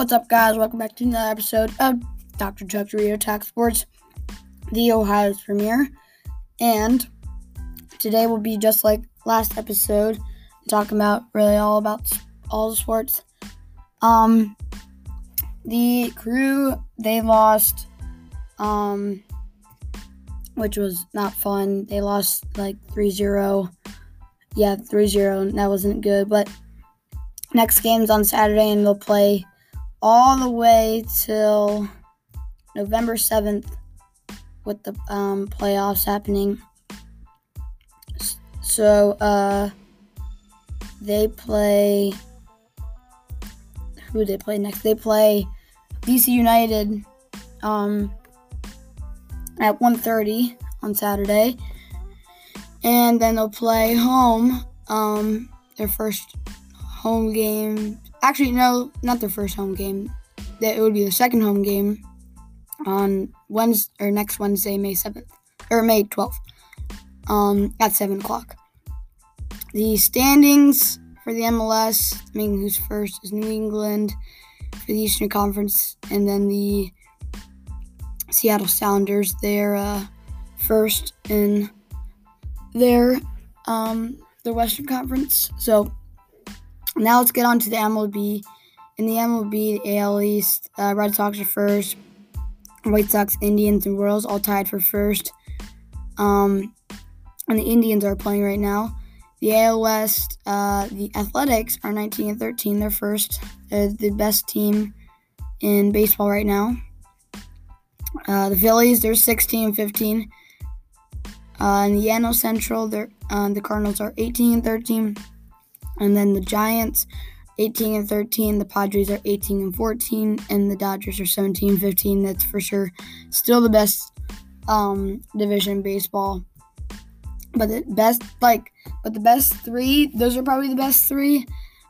What's up, guys? Welcome back to another episode of Dr. Chuck's Radio Talk Sports, the Ohio's premiere. And today will be just like last episode, talking about really all about all the sports. Um, the crew they lost, um, which was not fun. They lost like 3-0. Yeah, 3-0. That wasn't good, but next game's on Saturday, and they'll play all the way till November 7th with the um, playoffs happening. So, uh, they play. Who they play next? They play DC United um, at 1.30 on Saturday. And then they'll play home um, their first home game. Actually, no, not their first home game. That it would be the second home game on Wednesday or next Wednesday, May seventh or May twelfth, um, at seven o'clock. The standings for the MLS, mean, who's first is New England for the Eastern Conference, and then the Seattle Sounders. They're uh, first in their um, the Western Conference. So now let's get on to the MLB. In the MLB, the AL East, uh, Red Sox are first. White Sox, Indians, and Royals all tied for first. Um, and the Indians are playing right now. The AL West, uh, the Athletics are 19 and 13. They're first. They're the best team in baseball right now. Uh, the Phillies, they're 16 and 15. Uh, in the NL Central, they're, uh, the Cardinals are 18 and 13. And then the Giants, 18 and 13. The Padres are 18 and 14. And the Dodgers are 17 15. That's for sure still the best um, division baseball. But the best, like, but the best three, those are probably the best three.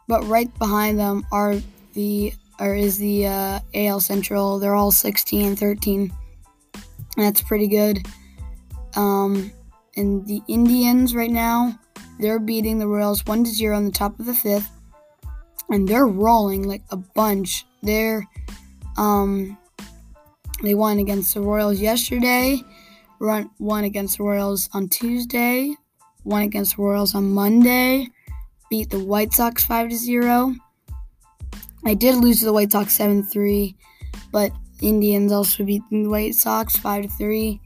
But right behind them are the, or is the uh, AL Central. They're all 16 and 13. That's pretty good. Um, and the Indians right now, they're beating the Royals 1 to 0 on the top of the fifth. And they're rolling like a bunch. They're um they won against the Royals yesterday, run won against the Royals on Tuesday, won against the Royals on Monday, beat the White Sox 5 to 0. I did lose to the White Sox 7 3, but Indians also beat the White Sox 5 to 3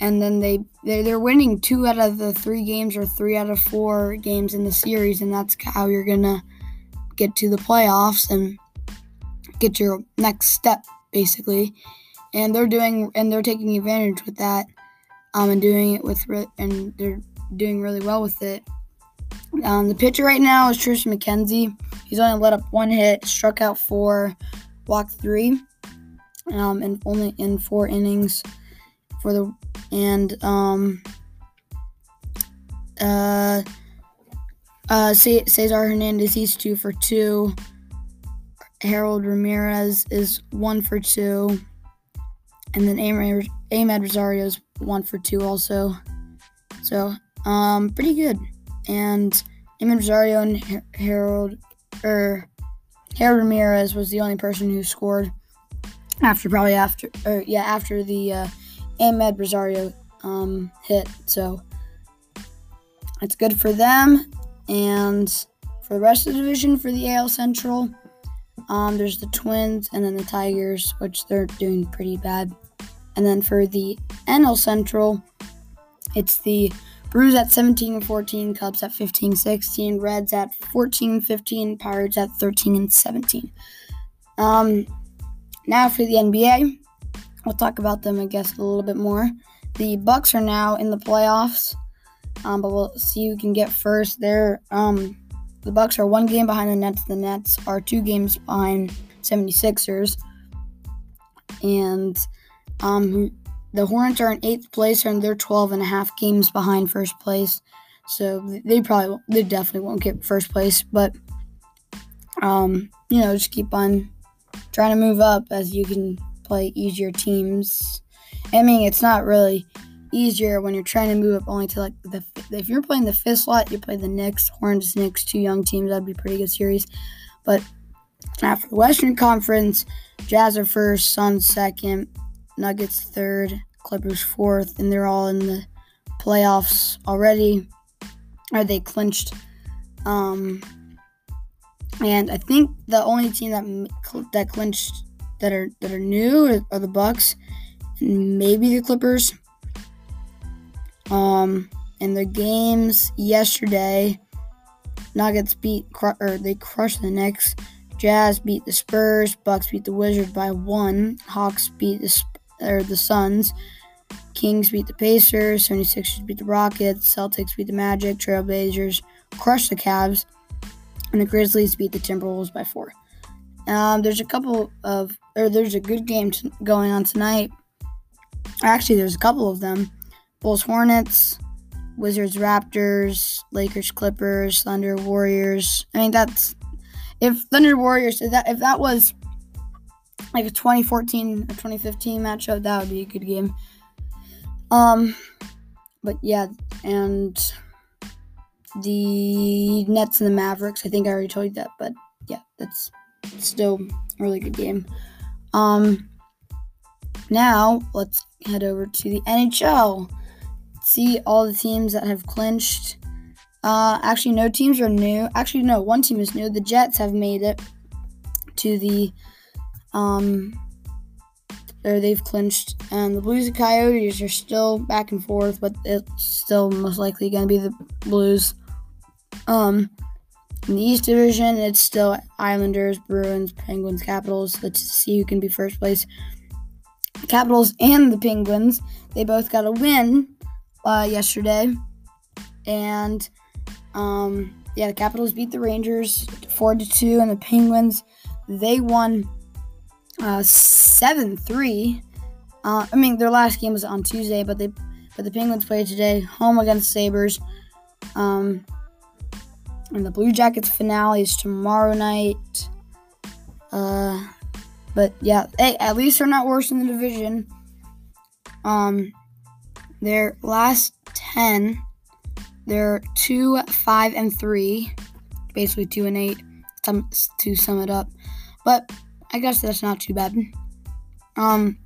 and then they they're, they're winning two out of the three games or three out of four games in the series and that's how you're gonna get to the playoffs and get your next step basically. And they're doing and they're taking advantage with that um, and doing it with and they're doing really well with it. Um, the pitcher right now is Triston McKenzie. He's only let up one hit struck out four walked three um, and only in four innings for the and um uh uh Cesar Hernandez he's two for two. Harold Ramirez is one for two. And then Amed Rosario is one for two also. So, um, pretty good. And Amed Rosario and Harold, or er, Harold Ramirez was the only person who scored after probably after, or yeah, after the uh, Amed Rosario um, hit. So it's good for them. And for the rest of the division, for the AL Central, um, there's the Twins and then the Tigers, which they're doing pretty bad. And then for the NL Central, it's the Brews at 17 and 14, Cubs at 15 16, Reds at 14 15, Pirates at 13 and 17. Um, now for the NBA, we'll talk about them, I guess, a little bit more. The Bucks are now in the playoffs, um, but we'll see who can get first. They're um, the Bucks are one game behind the Nets. The Nets are two games behind 76ers, and um, the Hornets are in eighth place, and they're 12 and a half games behind first place. So they probably, they definitely won't get first place, but um, you know, just keep on trying to move up as you can play easier teams. I mean, it's not really easier when you're trying to move up only to like the if you're playing the fifth slot, you play the Knicks, Hornets, Knicks, two young teams. That'd be pretty good series. But After the Western Conference, Jazz are first, Suns second, Nuggets third, Clippers fourth, and they're all in the playoffs already. Are they clinched? Um, and I think the only team that that clinched that are that are new are the Bucks, and maybe the Clippers. Um, in the games yesterday, Nuggets beat or they crushed the Knicks. Jazz beat the Spurs. Bucks beat the Wizards by one. Hawks beat the or the Suns. Kings beat the Pacers. 76ers beat the Rockets. Celtics beat the Magic. Trailblazers crushed the Cavs. And the Grizzlies beat the Timberwolves by four. Um, there's a couple of, or there's a good game t- going on tonight. Actually, there's a couple of them. Bulls Hornets, Wizards Raptors, Lakers Clippers, Thunder Warriors. I mean, that's if Thunder Warriors if that if that was like a 2014 or 2015 matchup, that would be a good game. Um, but yeah, and the Nets and the Mavericks. I think I already told you that, but yeah, that's still really good game. Um, now let's head over to the NHL. See all the teams that have clinched. Uh, actually, no teams are new. Actually, no, one team is new. The Jets have made it to the um, or they've clinched, and the Blues and Coyotes are still back and forth, but it's still most likely going to be the Blues. Um, in the East Division, it's still Islanders, Bruins, Penguins, Capitals. Let's see who can be first place. Capitals and the Penguins, they both got a win uh, yesterday, and um, yeah, the Capitals beat the Rangers four to two, and the Penguins they won uh, seven three. Uh, I mean, their last game was on Tuesday, but they but the Penguins played today, home against Sabres. Um, and the Blue Jackets finale is tomorrow night. Uh, but yeah, hey, at least they're not worse in the division. Um, their last ten, they're two, five, and three, basically two and eight. to sum it up, but I guess that's not too bad. Um,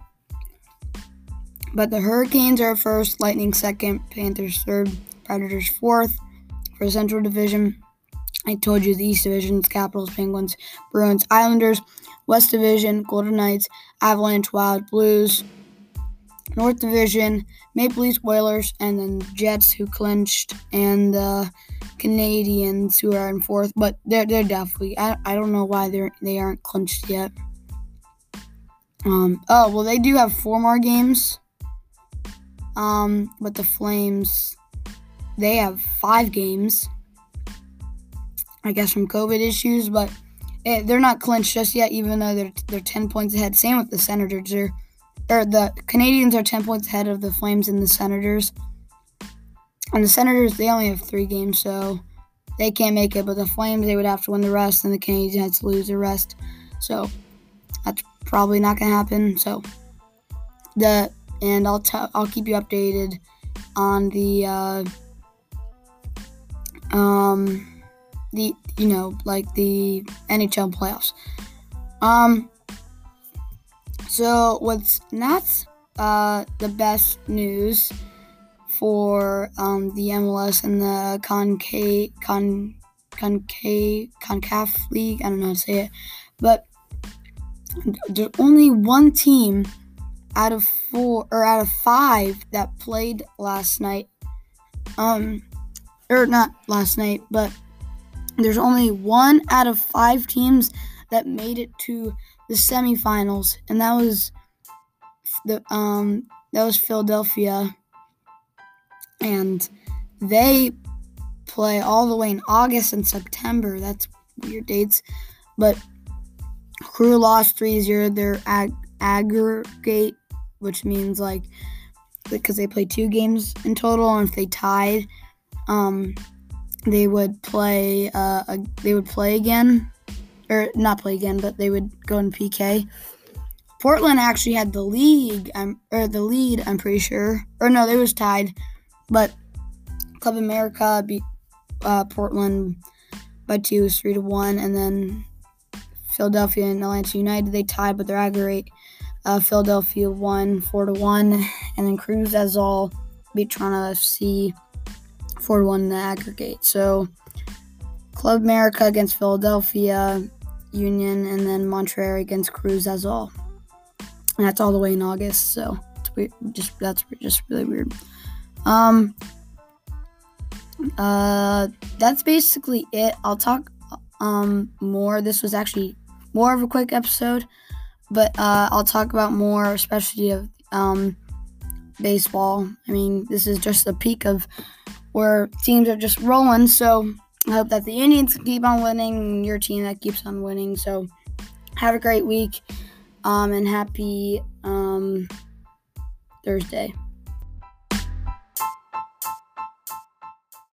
but the Hurricanes are first, Lightning second, Panthers third, Predators fourth for Central Division. I told you the East Division Capitals, Penguins, Bruins, Islanders, West Division, Golden Knights, Avalanche, Wild, Blues, North Division, Maple Leafs, Oilers, and then Jets who clinched, and the Canadiens who are in fourth. But they're they're definitely. I, I don't know why they're they aren't clinched yet. Um. Oh well, they do have four more games. Um. But the Flames, they have five games. I guess from COVID issues, but it, they're not clinched just yet, even though they're they're ten points ahead. Same with the Senators. They're or the Canadiens are 10 points ahead of the Flames and the Senators. And the Senators, they only have three games, so they can't make it. But the Flames, they would have to win the rest, and the Canadiens have to lose the rest. So that's probably not going to happen. So the and I'll tell I'll keep you updated on the uh, um the you know like the NHL playoffs. Um so, what's not uh, the best news for um, the MLS and the Concave, Con, Concave, CONCACAF League? I don't know how to say it. But there's only one team out of four or out of five that played last night. Um, or not last night, but there's only one out of five teams that made it to the semifinals, and that was the um that was Philadelphia, and they play all the way in August and September. That's weird dates, but Crew lost 3-0 their ag- aggregate, which means like because they played two games in total, and if they tied, um, they would play uh, a, they would play again or not play again, but they would go in PK. Portland actually had the league, um, or the lead, I'm pretty sure. Or no, they was tied, but Club America beat uh, Portland by two, three to one, and then Philadelphia and Atlanta United. They tied, but their aggregate uh, Philadelphia won four to one, and then Cruz Azul beat Toronto FC four to one in the aggregate. So Club America against Philadelphia Union, and then Montreal against Cruz Azul. And that's all the way in August. So. Just that's just really weird. Um. Uh, that's basically it. I'll talk um more. This was actually more of a quick episode, but uh, I'll talk about more, especially of um baseball. I mean, this is just the peak of where teams are just rolling. So I hope that the Indians keep on winning, your team that keeps on winning. So have a great week um, and happy um, Thursday.